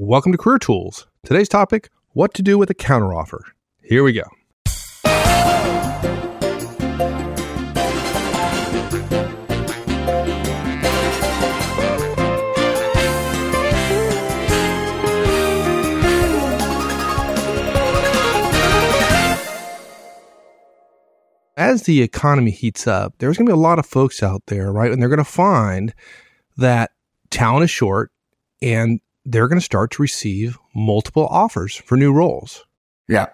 Welcome to Career Tools. Today's topic what to do with a counteroffer. Here we go. As the economy heats up, there's going to be a lot of folks out there, right? And they're going to find that talent is short and they're going to start to receive multiple offers for new roles. Yeah.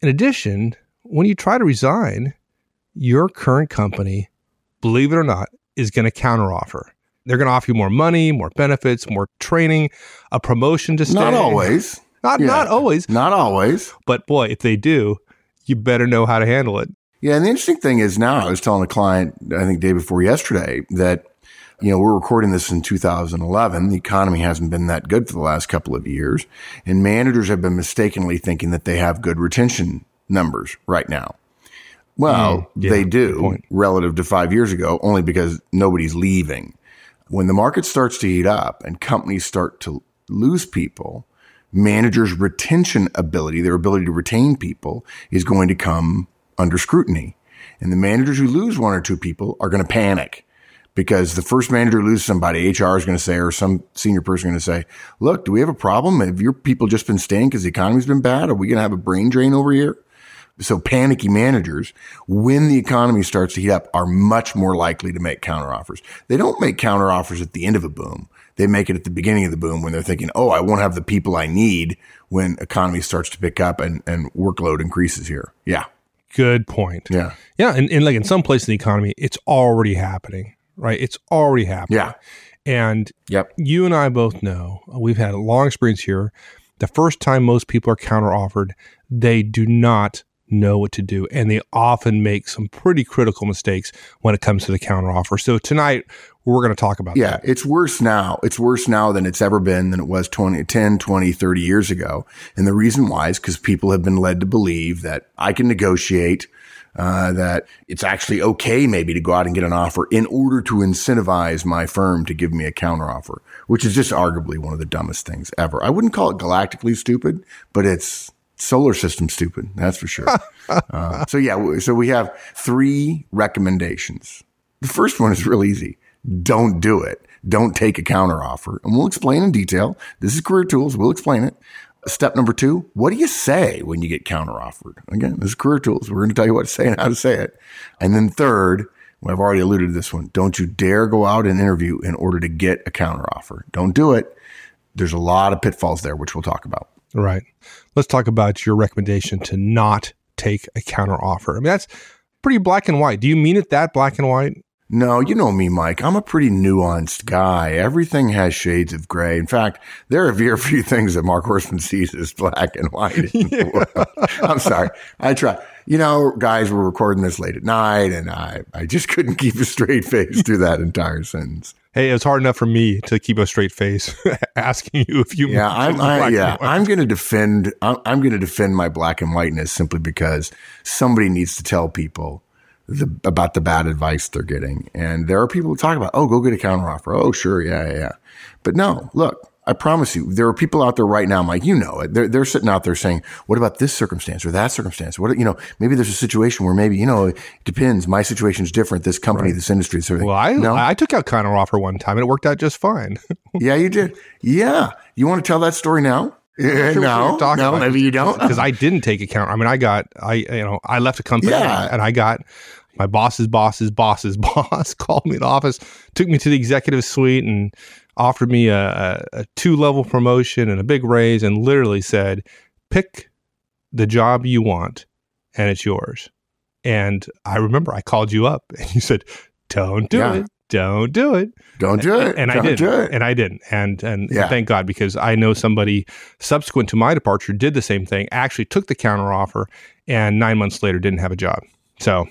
In addition, when you try to resign, your current company, believe it or not, is going to counteroffer. They're going to offer you more money, more benefits, more training, a promotion to stay. Not always. Not Yeah. not always, Not always. but boy, if they do, you better know how to handle it. Yeah, and the interesting thing is now I was telling a client I think day before yesterday that you know we're recording this in 2011. The economy hasn't been that good for the last couple of years, and managers have been mistakenly thinking that they have good retention numbers right now. Well, Mm, yeah, they do relative to five years ago, only because nobody's leaving. When the market starts to heat up and companies start to lose people, managers' retention ability, their ability to retain people, is going to come under scrutiny. And the managers who lose one or two people are going to panic because the first manager loses somebody, HR is going to say, or some senior person is going to say, look, do we have a problem? Have your people just been staying because the economy's been bad? Are we going to have a brain drain over here? So panicky managers, when the economy starts to heat up, are much more likely to make counteroffers. They don't make counteroffers at the end of a boom. They make it at the beginning of the boom when they're thinking, oh, I won't have the people I need when economy starts to pick up and, and workload increases here. Yeah. Good point. Yeah. Yeah, and, and like in some places in the economy, it's already happening, right? It's already happening. Yeah. And Yep. you and I both know we've had a long experience here. The first time most people are counteroffered, they do not know what to do, and they often make some pretty critical mistakes when it comes to the counteroffer. So tonight we're going to talk about Yeah, that. it's worse now. It's worse now than it's ever been than it was 20, 10, 20, 30 years ago. And the reason why is because people have been led to believe that I can negotiate, uh, that it's actually okay maybe to go out and get an offer in order to incentivize my firm to give me a counteroffer, which is just arguably one of the dumbest things ever. I wouldn't call it galactically stupid, but it's solar system stupid. That's for sure. uh, so yeah, so we have three recommendations. The first one is real easy. Don't do it. Don't take a counteroffer. And we'll explain in detail. This is Career Tools. We'll explain it. Step number two, what do you say when you get counteroffered? Again, this is Career Tools. We're going to tell you what to say and how to say it. And then third, I've already alluded to this one. Don't you dare go out and interview in order to get a counteroffer. Don't do it. There's a lot of pitfalls there, which we'll talk about. Right. Let's talk about your recommendation to not take a counteroffer. I mean, that's pretty black and white. Do you mean it that black and white? No, you know me, Mike. I'm a pretty nuanced guy. Everything has shades of gray. In fact, there are very few things that Mark Horstman sees as black and white. world. I'm sorry. I try. You know, guys, we're recording this late at night, and I, I just couldn't keep a straight face through that entire sentence. Hey, it was hard enough for me to keep a straight face asking you if you Yeah, I'm. I, yeah. I'm going to defend. I'm, I'm going to defend my black and whiteness simply because somebody needs to tell people the, about the bad advice they're getting. And there are people who talk about, oh, go get a counteroffer. Oh, sure, yeah, yeah, yeah. But no, look, I promise you, there are people out there right now, Mike. You know it. They're they're sitting out there saying, what about this circumstance or that circumstance? What you know? Maybe there's a situation where maybe you know it depends. My situation's different. This company, this industry, this. Well, I no, I took out counteroffer one time and it worked out just fine. yeah, you did. Yeah, you want to tell that story now? Yeah, Sure, no, no, maybe you don't. because I didn't take account. I mean, I got I you know I left a company Yeah. and I got my boss's boss's boss's boss called me in the office, took me to the executive suite, and offered me a, a, a two level promotion and a big raise, and literally said, "Pick the job you want, and it's yours." And I remember I called you up and you said, "Don't do Yeah. it." Don't do it, Don't do it. and I Don't didn't, do it. and I didn't, and and Yeah. thank God because I know somebody subsequent to my departure did the same thing. Actually, took the counter offer, and nine months later didn't have a job. So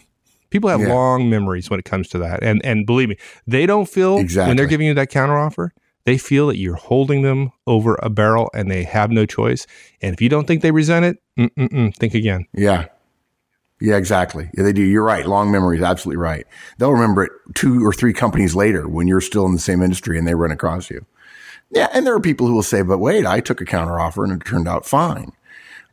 people have Yeah. long memories when it comes to that, and and believe me, they don't feel exactly. when they're giving you that counter offer. They feel that you're holding them over a barrel, and they have no choice. And if you don't think they resent it, think again. Yeah. Yeah, exactly. Yeah, they do. You're right. Long memories. Absolutely right. They'll remember it two or three companies later when you're still in the same industry and they run across you. Yeah. And there are people who will say, but wait, I took a counteroffer and it turned out fine.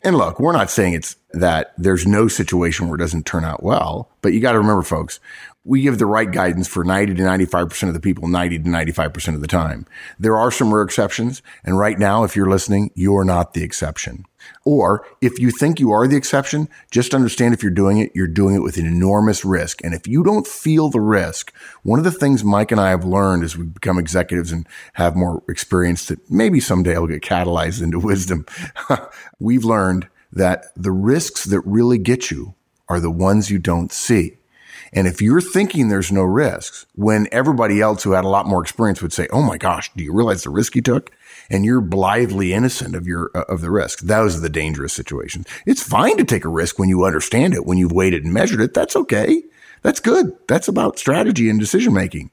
And look, we're not saying it's that there's no situation where it doesn't turn out well, but you got to remember, folks, we give the right guidance for 90 to 95% of the people 90 to 95% of the time. There are some rare exceptions. And right now, if you're listening, you're not the exception. Or if you think you are the exception, just understand if you're doing it, you're doing it with an enormous risk. And if you don't feel the risk, one of the things Mike and I have learned as we become executives and have more experience that maybe someday I'll get catalyzed into wisdom. We've learned that the risks that really get you are the ones you don't see. And if you're thinking there's no risks, when everybody else who had a lot more experience would say, "Oh my gosh, do you realize the risk you took?" And you're blithely innocent of your uh, of the risk. Those are the dangerous situations. It's fine to take a risk when you understand it, when you've weighed it and measured it. That's okay. That's good. That's about strategy and decision making.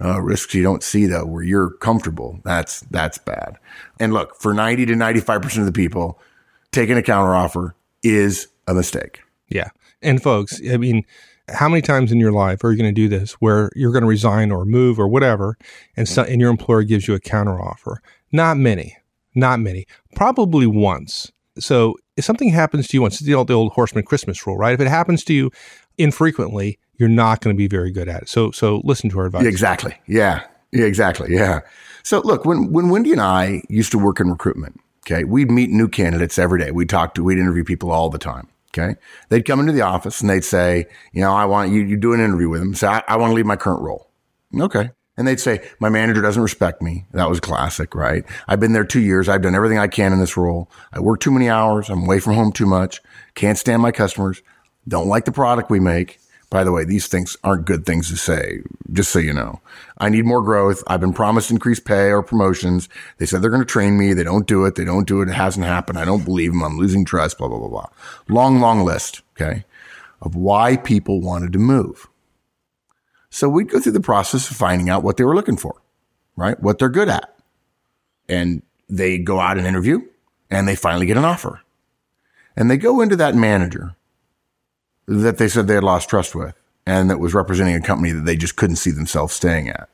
Uh, risks you don't see though, where you're comfortable. That's that's bad. And look, for ninety to ninety five percent of the people, taking a counteroffer is a mistake. Yeah, and folks, I mean how many times in your life are you going to do this where you're going to resign or move or whatever and so, and your employer gives you a counteroffer not many not many. Probably once. So if something happens to you once the old, the old Horstman christmas rule right? If it happens to you infrequently you're not going to be very good at it. So so listen to our advice. Exactly. Yeah. Yeah exactly. Yeah. So look when when wendy and i used to work in recruitment okay we'd meet new candidates every day. We'd talk to we'd interview people all the time Okay. They'd come into the office and they'd say, you know, I want you, you do an interview with them. Say, I, I want to leave my current role. Okay. And they'd say, my manager doesn't respect me. That was classic, right? I've been there two years. I've done everything I can in this role. I work too many hours. I'm away from home too much. Can't stand my customers. Don't like the product we make. By the way, these things aren't good things to say, just so you know. I need more growth. I've been promised increased pay or promotions. They said they're going to train me. They don't do it. They don't do it. It hasn't happened. I don't believe them. I'm losing trust, blah, blah, blah, blah. Long, long list, okay, of why people wanted to move. So we'd go through the process of finding out what they were looking for, right? What they're good at. And they go out and interview and they finally get an offer. And they go into that manager that they said they had lost trust with and that was representing a company that they just couldn't see themselves staying at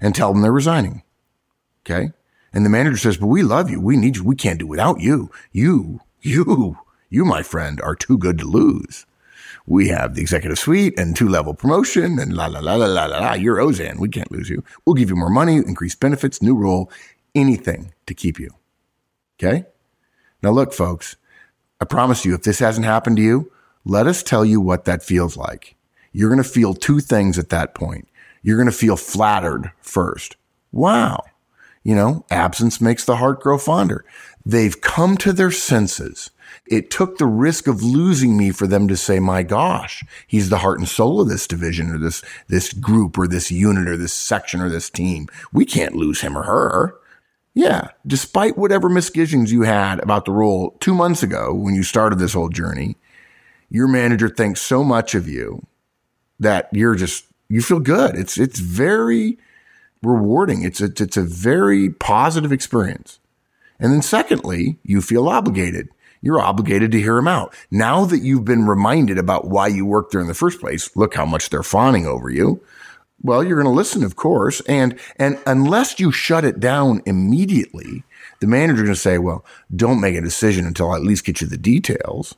and tell them they're resigning. Okay. And the manager says, but we love you. We need you. We can't do without you. You, you, you, my friend, are too good to lose. We have the executive suite and two level promotion and la, la, la, la, la, la, la. You're Ozan. We can't lose you. We'll give you more money, increased benefits, new role, anything to keep you. Okay. Now look, folks, I promise you, if this hasn't happened to you, let us tell you what that feels like. You're going to feel two things at that point. You're going to feel flattered first. Wow. You know, absence makes the heart grow fonder. They've come to their senses. It took the risk of losing me for them to say, my gosh, he's the heart and soul of this division or this, this group or this unit or this section or this team. We can't lose him or her. Yeah. Despite whatever misgivings you had about the role two months ago when you started this whole journey, your manager thinks so much of you that you're just you feel good. It's it's very rewarding. It's a, it's a very positive experience. And then secondly, you feel obligated. You're obligated to hear them out. Now that you've been reminded about why you worked there in the first place, look how much they're fawning over you. Well, you're going to listen, of course. And, and unless you shut it down immediately, the manager's going to say, well, don't make a decision until I at least get you the details.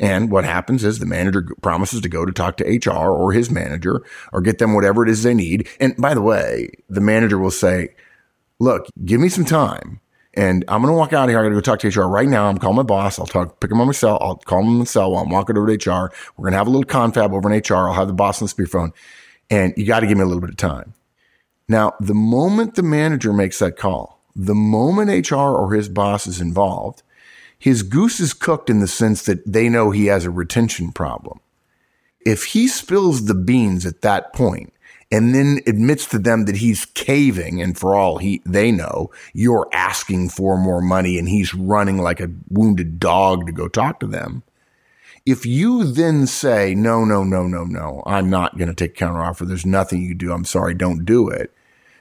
And what happens is the manager promises to go to talk to HR or his manager or get them whatever it is they need. And by the way, the manager will say, look, give me some time. And I'm going to walk out of here. I got to go talk to HR right now. I'm calling my boss. I'll talk, pick him on my cell. I'll call him on cell while I'm walking over to HR. We're going to have a little confab over in HR. I'll have the boss on the speakerphone and you got to give me a little bit of time. Now, the moment the manager makes that call, the moment HR or his boss is involved, his goose is cooked in the sense that they know he has a retention problem. If he spills the beans at that point and then admits to them that he's caving and for all he, they know, you're asking for more money and he's running like a wounded dog to go talk to them. If you then say, no, no, no, no, no, I'm not going to take counteroffer. There's nothing you do. I'm sorry. Don't do it.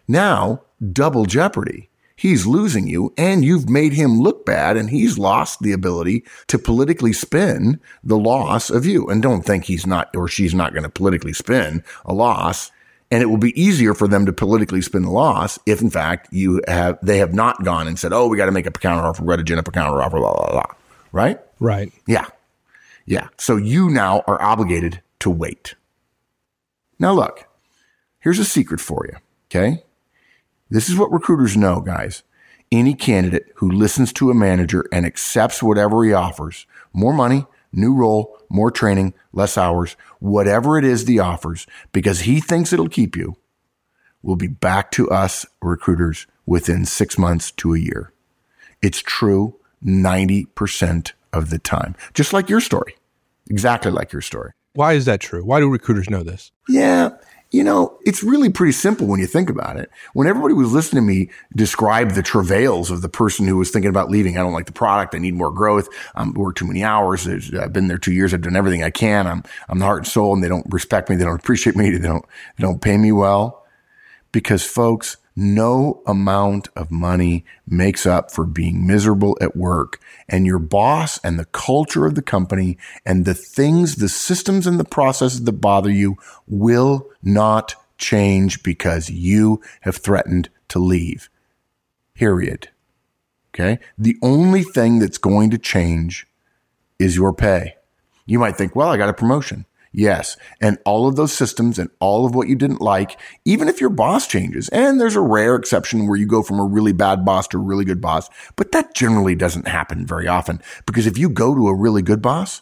Now double jeopardy he's losing you and you've made him look bad and he's lost the ability to politically spin the loss of you. And don't think he's not or she's not going to politically spin a loss And it will be easier for them to politically spin the loss if, in fact, you have they have not gone and said, "Oh, we got to make a counteroffer, we got to gin up a counteroffer, blah blah blah." Right? Right. Yeah, yeah. So you now are obligated to wait. Now, look, here's a secret for you. Okay, this is what recruiters know, guys. Any candidate who listens to a manager and accepts whatever he offers, more money, new role, more training, less hours, whatever it is the offers, because he thinks it'll keep you, will be back to us recruiters within six months to a year. It's true 90% of the time, just like your story. Exactly like your story. Why is that true? Why do recruiters know this? Yeah. You know, it's really pretty simple when you think about it. When everybody was listening to me describe the travails of the person who was thinking about leaving, I don't like the product. I need more growth. I'm work too many hours. I've been there two years. I've done everything I can. I'm, I'm the heart and soul and they don't respect me. They don't appreciate me. They don't, they don't pay me well because folks, no amount of money makes up for being miserable at work and your boss and the culture of the company and the things, the systems and the processes that bother you will not change because you have threatened to leave. Period. Okay. The only thing that's going to change is your pay. You might think, well, I got a promotion. Yes. And all of those systems and all of what you didn't like, even if your boss changes, and there's a rare exception where you go from a really bad boss to a really good boss, but that generally doesn't happen very often because if you go to a really good boss,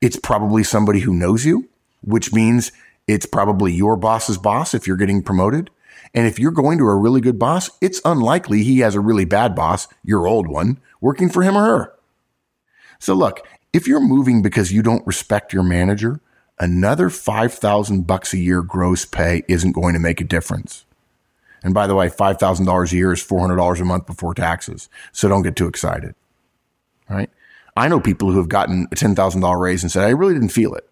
it's probably somebody who knows you, which means it's probably your boss's boss if you're getting promoted. And if you're going to a really good boss, it's unlikely he has a really bad boss, your old one, working for him or her. So look, if you're moving because you don't respect your manager, another 5000 bucks a year gross pay isn't going to make a difference. And by the way, $5,000 a year is $400 a month before taxes. So don't get too excited. Right. I know people who have gotten a $10,000 raise and said, I really didn't feel it.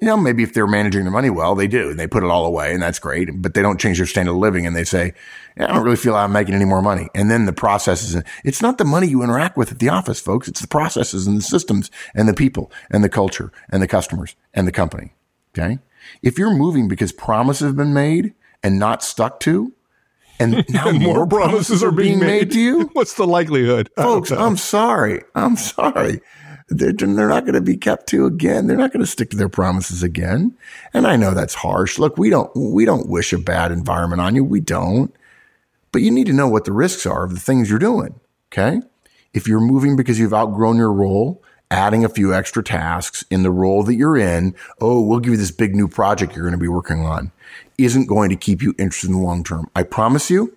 You know, maybe if they're managing their money well, they do and they put it all away and that's great, but they don't change their standard of living and they say, I don't really feel like I'm making any more money. And then the processes, it's not the money you interact with at the office, folks. It's the processes and the systems and the people and the culture and the customers and the company. Okay. If you're moving because promises have been made and not stuck to, and now And more, promises, are being made to you, What's the likelihood? Folks. I'm sorry. I'm sorry. They're, they're not going to be kept to again. They're not going to stick to their promises again. And I know that's harsh. Look, we don't, we don't wish a bad environment on you. We don't. But you need to know what the risks are of the things you're doing. Okay. If you're moving because you've outgrown your role, adding a few extra tasks in the role that you're in, oh, we'll give you this big new project you're going to be working on, isn't going to keep you interested in the long term. I promise you,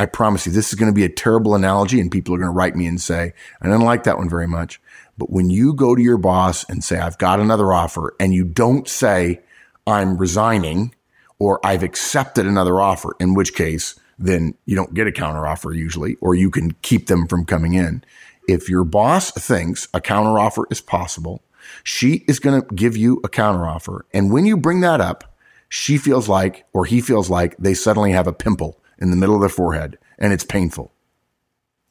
I promise you, this is going to be a terrible analogy and people are going to write me and say, I don't like that one very much. But when you go to your boss and say, I've got another offer and you don't say, I'm resigning or I've accepted another offer, in which case then you don't get a counteroffer usually, or you can keep them from coming in. If your boss thinks a counteroffer is possible, she is going to give you a counteroffer. And when you bring that up, she feels like, or he feels like they suddenly have a pimple in the middle of their forehead and it's painful.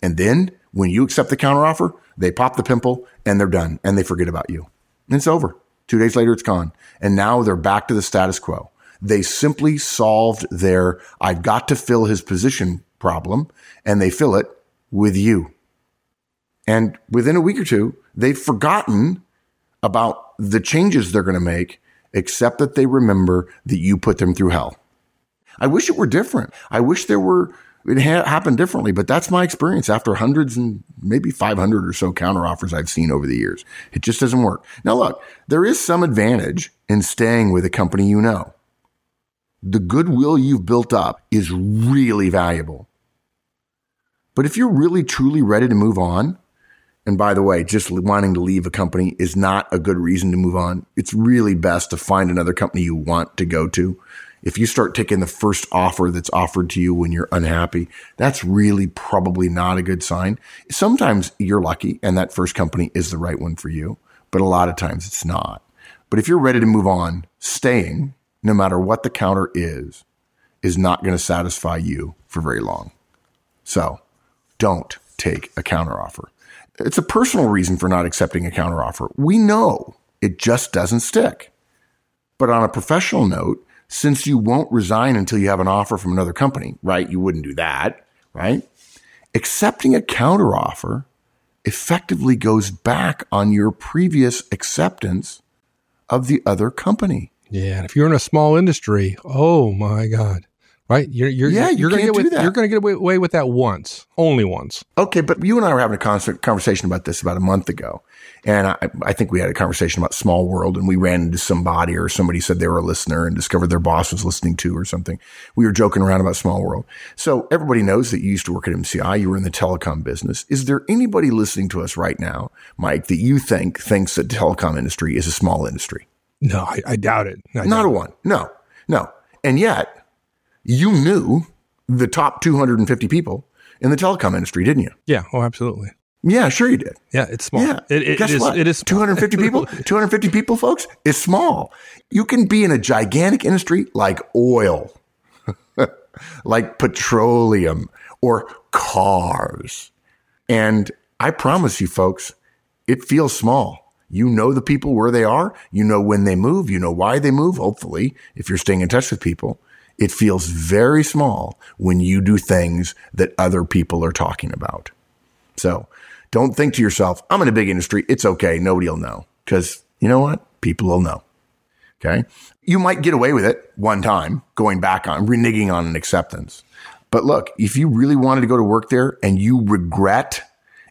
And then when you accept the counteroffer, they pop the pimple and they're done and they forget about you. And it's over. Two days later, it's gone. And now they're back to the status quo. They simply solved their, I've got to fill his position problem and they fill it with you. And within a week or two, they've forgotten about the changes they're going to make, except that they remember that you put them through hell. I wish it were different. I wish there were, it ha- happened differently, but that's my experience after hundreds and maybe 500 or so counteroffers I've seen over the years. It just doesn't work. Now, look, there is some advantage in staying with a company you know. The goodwill you've built up is really valuable. But if you're really truly ready to move on, and by the way, just wanting to leave a company is not a good reason to move on. It's really best to find another company you want to go to. If you start taking the first offer that's offered to you when you're unhappy, that's really probably not a good sign. Sometimes you're lucky and that first company is the right one for you, but a lot of times it's not. But if you're ready to move on, staying, no matter what the counter is, is not going to satisfy you for very long. So don't take a counteroffer. It's a personal reason for not accepting a counteroffer. We know it just doesn't stick. But on a professional note, since you won't resign until you have an offer from another company, right? You wouldn't do that, right? Accepting a counteroffer effectively goes back on your previous acceptance of the other company. Yeah, and if you're in a small industry, oh my god, right? You're you're Yeah, you you're gonna get with, that. you're gonna get away, away with that once, only once. Okay, but you and I were having a con- conversation about this about a month ago. And I, I think we had a conversation about small world and we ran into somebody or somebody said they were a listener and discovered their boss was listening to or something. We were joking around about small world. So everybody knows that you used to work at MCI. You were in the telecom business. Is there anybody listening to us right now, Mike, that you think thinks that the telecom industry is a small industry? No, I, I doubt it. I Not doubt a one. No, no. And yet you knew the top 250 people in the telecom industry, didn't you? Yeah. Oh, absolutely. Yeah, sure you did. Yeah, it's small. Yeah. It, it, Guess it is. what? It is small. 250 people. 250 people, folks, is small. You can be in a gigantic industry like oil, like petroleum or cars. And I promise you, folks, it feels small. You know the people where they are. You know when they move. You know why they move. Hopefully, if you're staying in touch with people, it feels very small when you do things that other people are talking about. So don't think to yourself, I'm in a big industry. It's okay. Nobody will know. Cause you know what? People will know. Okay. You might get away with it one time going back on reneging on an acceptance. But look, if you really wanted to go to work there and you regret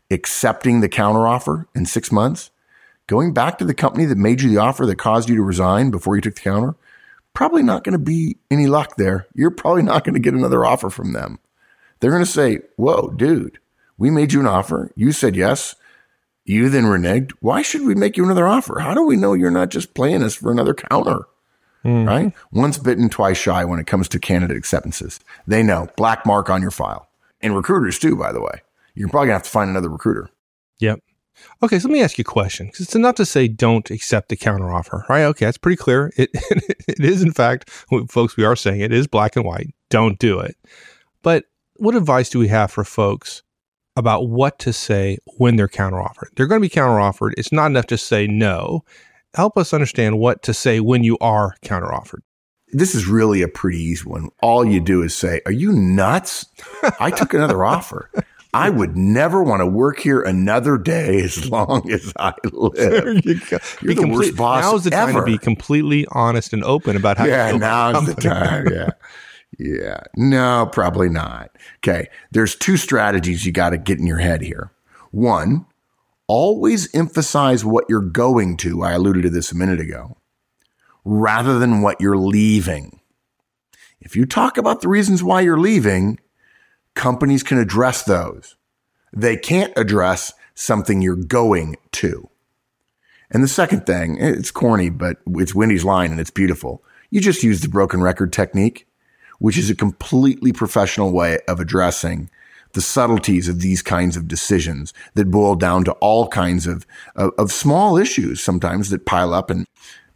accepting the counteroffer in six months, going back to the company that made you the offer that caused you to resign before you took the counter, probably not going to be any luck there. You're probably not going to get another offer from them. They're going to say, whoa, dude, we made you an offer. You said yes. You then reneged. Why should we make you another offer? How do we know you're not just playing us for another counter? Hmm. Right? Once bitten, twice shy when it comes to candidate acceptances. They know. Black mark on your file. And recruiters too, by the way. You're probably going to have to find another recruiter. Yep. Okay, so let me ask you a question. 'cause it's enough to say don't accept the counteroffer, right? Okay, that's pretty clear. It it is, in fact, folks, we are saying it is black and white. Don't do it. But what advice do we have for folks about what to say when they're counteroffered? They're going to be counteroffered. It's not enough to say no. Help us understand what to say when you are counteroffered. This is really a pretty easy one. All you do is say, Are you nuts? I took another offer. I would never want to work here another day as long as I live. you go. You're the worst boss Now's the time ever. to be completely honest and open about how yeah, now's the time. Yeah. Yeah. No, probably not. Okay. There's two strategies you got to get in your head here. One, always emphasize what you're going to. I alluded to this a minute ago, rather than what you're leaving. If you talk about the reasons why you're leaving, companies can address those. They can't address something you're going to. And the second thing, it's corny, but it's Wendy's line and it's beautiful. You just use the broken record technique, which is a completely professional way of addressing the subtleties of these kinds of decisions that boil down to all kinds of, of, of small issues sometimes that pile up and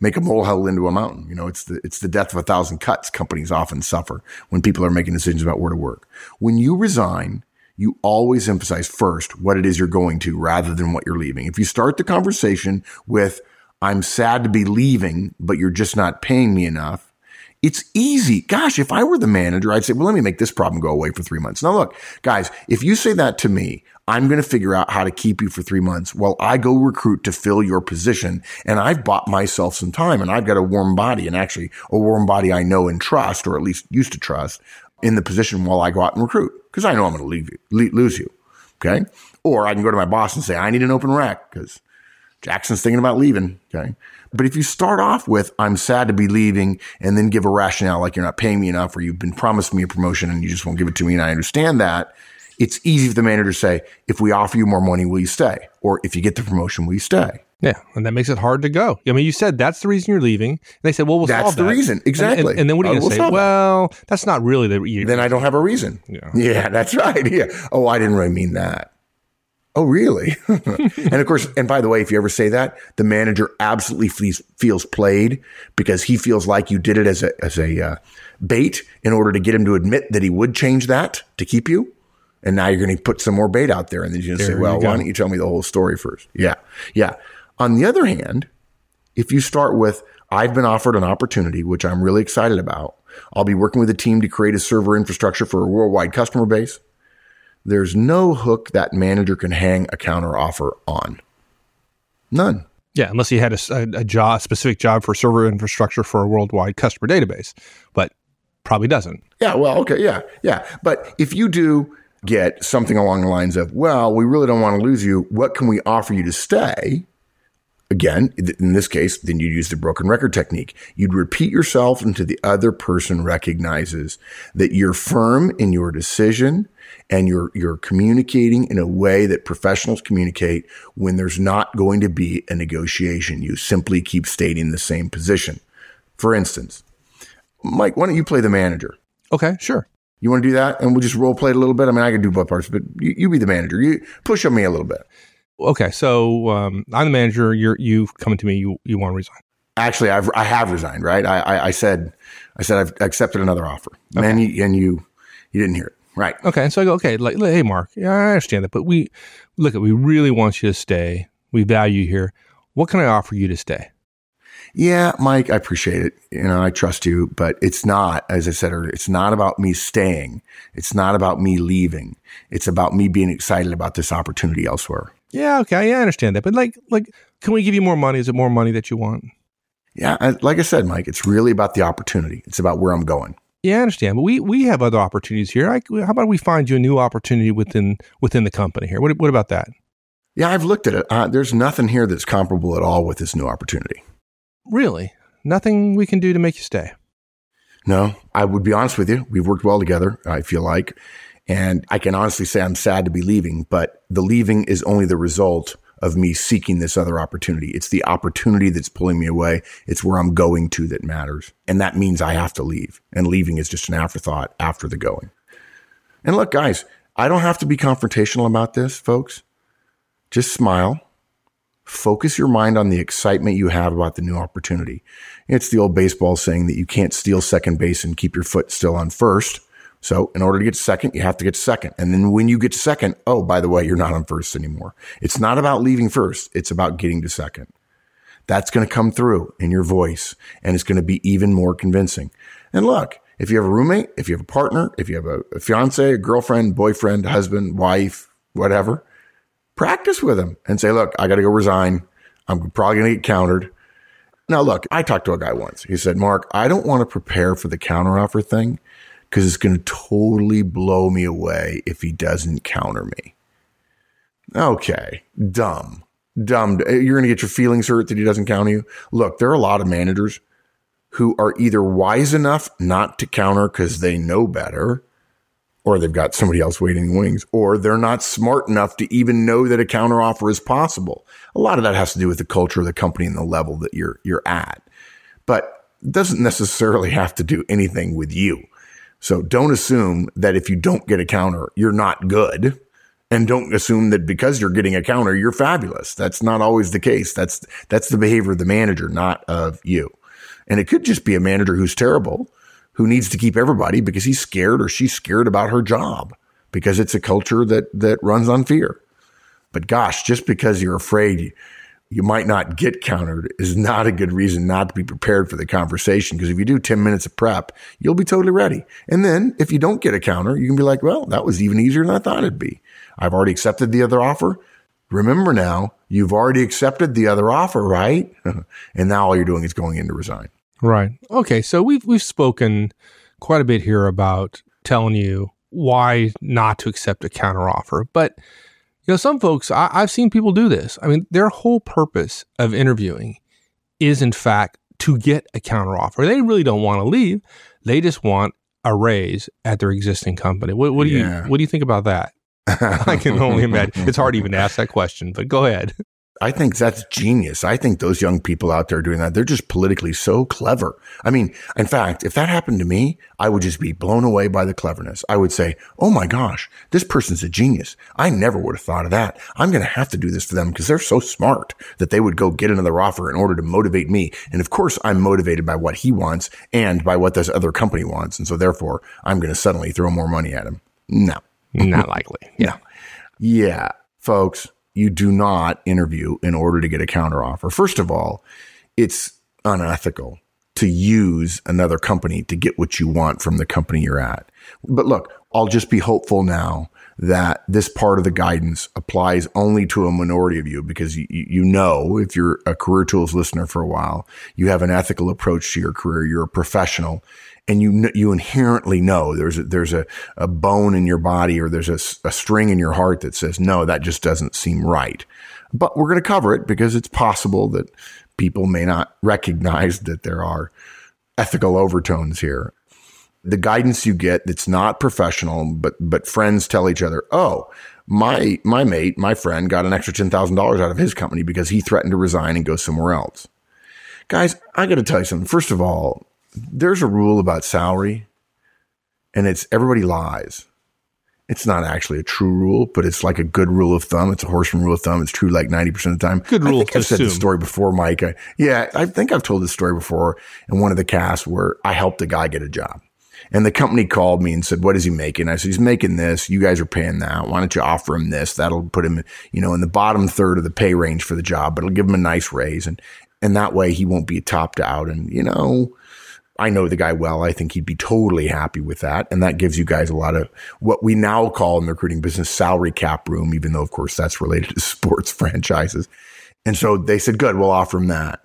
make a molehill into a mountain. You know, it's the, it's the death of a thousand cuts companies often suffer when people are making decisions about where to work. When you resign, you always emphasize first what it is you're going to rather than what you're leaving. If you start the conversation with, I'm sad to be leaving, but you're just not paying me enough. It's easy. Gosh, if I were the manager, I'd say, well, let me make this problem go away for three months. Now, look, guys, if you say that to me, I'm going to figure out how to keep you for three months while I go recruit to fill your position. And I've bought myself some time and I've got a warm body and actually a warm body I know and trust, or at least used to trust in the position while I go out and recruit because I know I'm going to leave you, lose you. Okay. Or I can go to my boss and say, I need an open rack because Jackson's thinking about leaving. Okay. But if you start off with, I'm sad to be leaving and then give a rationale like you're not paying me enough or you've been promised me a promotion and you just won't give it to me and I understand that, it's easy for the manager to say, if we offer you more money, will you stay? Or if you get the promotion, will you stay? Yeah, and that makes it hard to go. I mean, you said that's the reason you're leaving. And they said, "Well, we'll That's solve the that." reason. And- and- Exactly. And, then what are you Uh, going to we'll say? solve that. Well, that's not really the. You, Then I don't have a reason. Yeah. Yeah, that's right. Yeah. Oh, I didn't really mean that. Oh, really? and of course, and by the way, if you ever say that, the manager absolutely feels, feels played because he feels like you did it as a, as a uh, bait in order to get him to admit that he would change that to keep you. And now you're going to put some more bait out there. And then you're going to say, well, why don't you tell me the whole story first? Yeah. Yeah. On the other hand, if you start with, I've been offered an opportunity, which I'm really excited about. I'll be working with a team to create a server infrastructure for a worldwide customer base. There's no hook that manager can hang a counter offer on. None. Yeah, unless he had a, a, a job, specific job for server infrastructure for a worldwide customer database, but probably doesn't. Yeah, well, okay, yeah, yeah. But if you do get something along the lines of, well, we really don't want to lose you. What can we offer you to stay? Again, in this case, then you'd use the broken record technique. You'd repeat yourself until the other person recognizes that you're firm in your decision and you're, you're communicating in a way that professionals communicate when there's not going to be a negotiation. You simply keep stating the same position. For instance, Mike, why don't you play the manager? Okay, sure. You want to do that? And we'll just role play it a little bit. I mean, I can do both parts, but you, you be the manager. You push on me a little bit. Okay, so um, I'm the manager. You're you coming to me. You you want to resign? Actually, I've I have resigned. Right? I I, I said I said I've accepted another offer. Okay. Man, you, and you you didn't hear it. Right. Okay. And so I go, okay, like, hey, Mark, yeah, I understand that, but we look at, we really want you to stay. We value you here. What can I offer you to stay? Yeah, Mike, I appreciate it. You know, I trust you, but it's not, as I said earlier, it's not about me staying. It's not about me leaving. It's about me being excited about this opportunity elsewhere. Yeah, okay, yeah, I understand that. But like, like, can we give you more money? Is it more money that you want? Yeah, I, like I said, Mike, it's really about the opportunity. It's about where I'm going. Yeah, I understand. But we we have other opportunities here. I, how about we find you a new opportunity within within the company here? What what about that? Yeah, I've looked at it. Uh, there's nothing here that's comparable at all with this new opportunity. Really, nothing we can do to make you stay. No, I would be honest with you. We've worked well together. I feel like, and I can honestly say I'm sad to be leaving, but the leaving is only the result of me seeking this other opportunity. It's the opportunity that's pulling me away. It's where I'm going to that matters. And that means I have to leave. And leaving is just an afterthought after the going. And look, guys, I don't have to be confrontational about this, folks. Just smile. Focus your mind on the excitement you have about the new opportunity. It's the old baseball saying that you can't steal second base and keep your foot still on first. So in order to get second, you have to get second. And then when you get second, oh, by the way, you're not on first anymore. It's not about leaving first. It's about getting to second. That's going to come through in your voice and it's going to be even more convincing. And look, if you have a roommate, if you have a partner, if you have a, a fiance, a girlfriend, boyfriend, husband, wife, whatever, practice with them and say, look, I got to go resign. I'm probably going to get countered. Now, look, I talked to a guy once. He said, Mark, I don't want to prepare for the counteroffer thing because it's going to totally blow me away if he doesn't counter me. Okay, dumb, dumb. You're going to get your feelings hurt that he doesn't counter you. Look, there are a lot of managers who are either wise enough not to counter because they know better, or they've got somebody else waiting in the wings, or they're not smart enough to even know that a counteroffer is possible. A lot of that has to do with the culture of the company and the level that you're you're at. But doesn't necessarily have to do anything with you. So don't assume that if you don't get a counter, you're not good. And don't assume that because you're getting a counter, you're fabulous. That's not always the case. That's, that's the behavior of the manager, not of you. And it could just be a manager who's terrible, who needs to keep everybody because he's scared or she's scared about her job because it's a culture that, that runs on fear. But gosh, just because you're afraid you might not get countered is not a good reason not to be prepared for the conversation. Because if you do 10 minutes of prep, you'll be totally ready. And then if you don't get a counter, you can be like, well, that was even easier than I thought it'd be. I've already accepted the other offer. Remember now, you've already accepted the other offer, right? and now all you're doing is going in to resign. Right. Okay. So we've, we've spoken quite a bit here about telling you why not to accept a counteroffer. But you know, some folks, I, I've seen people do this. I mean, their whole purpose of interviewing is, in fact, to get a counteroffer. They really don't want to leave. They just want a raise at their existing company. What, what do yeah. you What do you think about that? I can only imagine. It's hard even to ask that question, but go ahead. I think that's genius. I think those young people out there doing that, they're just politically so clever. I mean, in fact, if that happened to me, I would just be blown away by the cleverness. I would say, Oh my gosh, this person's a genius. I never would have thought of that. I'm going to have to do this for them because they're so smart that they would go get another offer in order to motivate me. And of course, I'm motivated by what he wants and by what this other company wants. And so therefore, I'm going to suddenly throw more money at him. No, not likely. Yeah. Yeah. Folks, you do not interview in order to get a counteroffer. First of all, it's unethical to use another company to get what you want from the company you're at. But look, I'll just be hopeful now that this part of the guidance applies only to a minority of you because you, you know, if you're a career tools listener for a while, you have an ethical approach to your career. You're a professional and you, you inherently know there's a, there's a, a bone in your body or there's a, a string in your heart that says, no, that just doesn't seem right. But we're going to cover it because it's possible that people may not recognize that there are ethical overtones here. The guidance you get that's not professional, but but friends tell each other, "Oh, my my mate, my friend got an extra $10,000 out of his company because he threatened to resign and go somewhere else." Guys, I got to tell you something. First of all, there's a rule about salary and it's everybody lies it's not actually a true rule, but it's like a good rule of thumb. It's a Horstman rule of thumb. It's true like 90% of the time. Good rule I think I've said this story before, Mike. I, yeah, I think I've told this story before in one of the casts where I helped a guy get a job. And the company called me and said, what is he making? I said, he's making this. You guys are paying that. Why don't you offer him this? That'll put him, you know, in the bottom third of the pay range for the job, but it'll give him a nice raise. And, and that way he won't be topped out. And, you know, I know the guy well. I think he'd be totally happy with that. And that gives you guys a lot of what we now call in the recruiting business salary cap room, even though, of course, that's related to sports franchises. And so they said, good, we'll offer him that.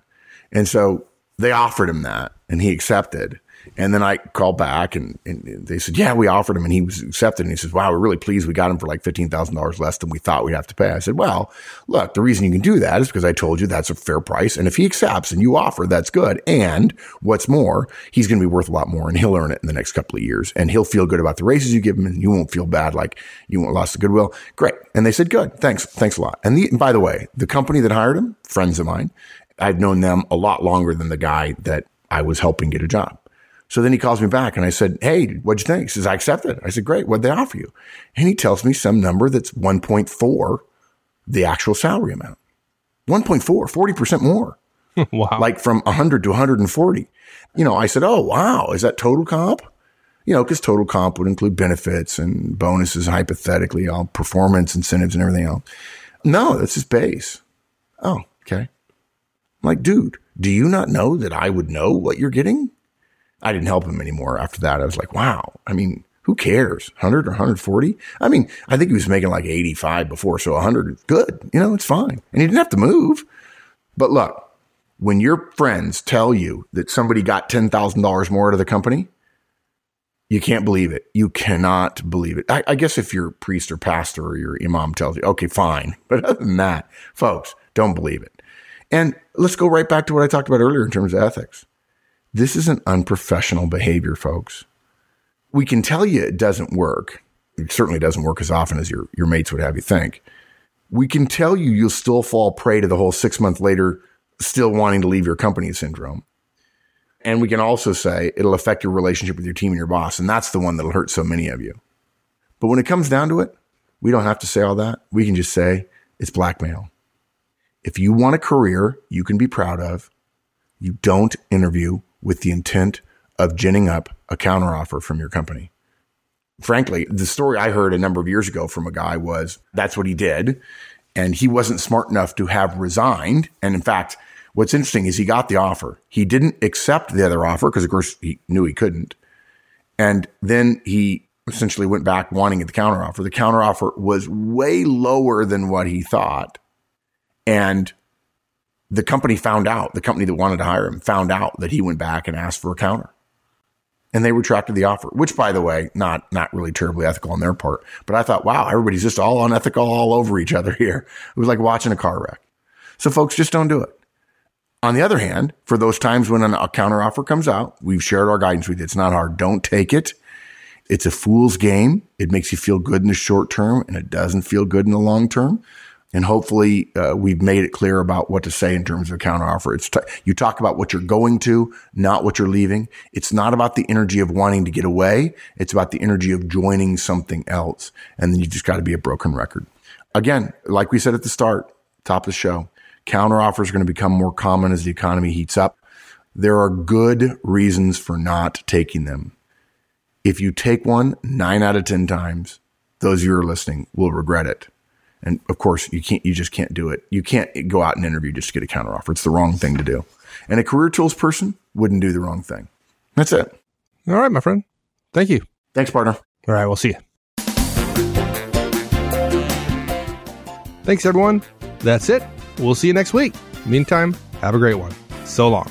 And so they offered him that and he accepted. And then I called back and, and, they said, yeah, we offered him and he was accepted. And he says, wow, we're really pleased. We got him for like $15,000 less than we thought we'd have to pay. I said, well, look, the reason you can do that is because I told you that's a fair price. And if he accepts and you offer, that's good. And what's more, he's going to be worth a lot more and he'll earn it in the next couple of years and he'll feel good about the raises you give him and you won't feel bad like you won't lost the goodwill. Great. And they said, good. Thanks. Thanks a lot. And, the, and by the way, the company that hired him, friends of mine, I've known them a lot longer than the guy that I was helping get a job. So then he calls me back and I said, Hey, what'd you think? He says, I accepted. I said, Great. What'd they offer you? And he tells me some number that's 1.4 the actual salary amount. 1.4, 40% more. wow. Like from 100 to 140. You know, I said, Oh, wow. Is that total comp? You know, because total comp would include benefits and bonuses, hypothetically, all performance incentives and everything else. No, that's his base. Oh, okay. I'm like, dude, do you not know that I would know what you're getting? I didn't help him anymore after that. I was like, wow. I mean, who cares? 100 or 140? I mean, I think he was making like 85 before. So 100 is good. You know, it's fine. And he didn't have to move. But look, when your friends tell you that somebody got $10,000 more out of the company, you can't believe it. You cannot believe it. I, I, guess if your priest or pastor or your imam tells you, okay, fine. But other than that, folks, don't believe it. And let's go right back to what I talked about earlier in terms of ethics. This is an unprofessional behavior, folks. We can tell you it doesn't work. It certainly doesn't work as often as your, your mates would have you think. We can tell you you'll still fall prey to the whole six month later, still wanting to leave your company syndrome. And we can also say it'll affect your relationship with your team and your boss. And that's the one that'll hurt so many of you. But when it comes down to it, we don't have to say all that. We can just say it's blackmail. If you want a career you can be proud of, you don't interview with the intent of ginning up a counteroffer from your company. Frankly, the story I heard a number of years ago from a guy was that's what he did. And he wasn't smart enough to have resigned. And in fact, what's interesting is he got the offer. He didn't accept the other offer because, of course, he knew he couldn't. And then he essentially went back wanting the counteroffer. The counteroffer was way lower than what he thought. And the company found out, the company that wanted to hire him found out that he went back and asked for a counter. And they retracted the offer, which by the way, not, not really terribly ethical on their part. But I thought, wow, everybody's just all unethical all over each other here. It was like watching a car wreck. So folks, just don't do it. On the other hand, for those times when a counter offer comes out, we've shared our guidance with you. It's not hard. Don't take it. It's a fool's game. It makes you feel good in the short term and it doesn't feel good in the long term. And hopefully, uh, we've made it clear about what to say in terms of counteroffer. It's t- you talk about what you're going to, not what you're leaving. It's not about the energy of wanting to get away. It's about the energy of joining something else. And then you just got to be a broken record. Again, like we said at the start, top of the show, counteroffers are going to become more common as the economy heats up. There are good reasons for not taking them. If you take one nine out of 10 times, those of you who are listening will regret it. And of course, you can't, you just can't do it. You can't go out and interview just to get a counteroffer. It's the wrong thing to do. And a career tools person wouldn't do the wrong thing. That's it. All right, my friend. Thank you. Thanks, partner. All right, we'll see you. Thanks, everyone. That's it. We'll see you next week. Meantime, have a great one. So long.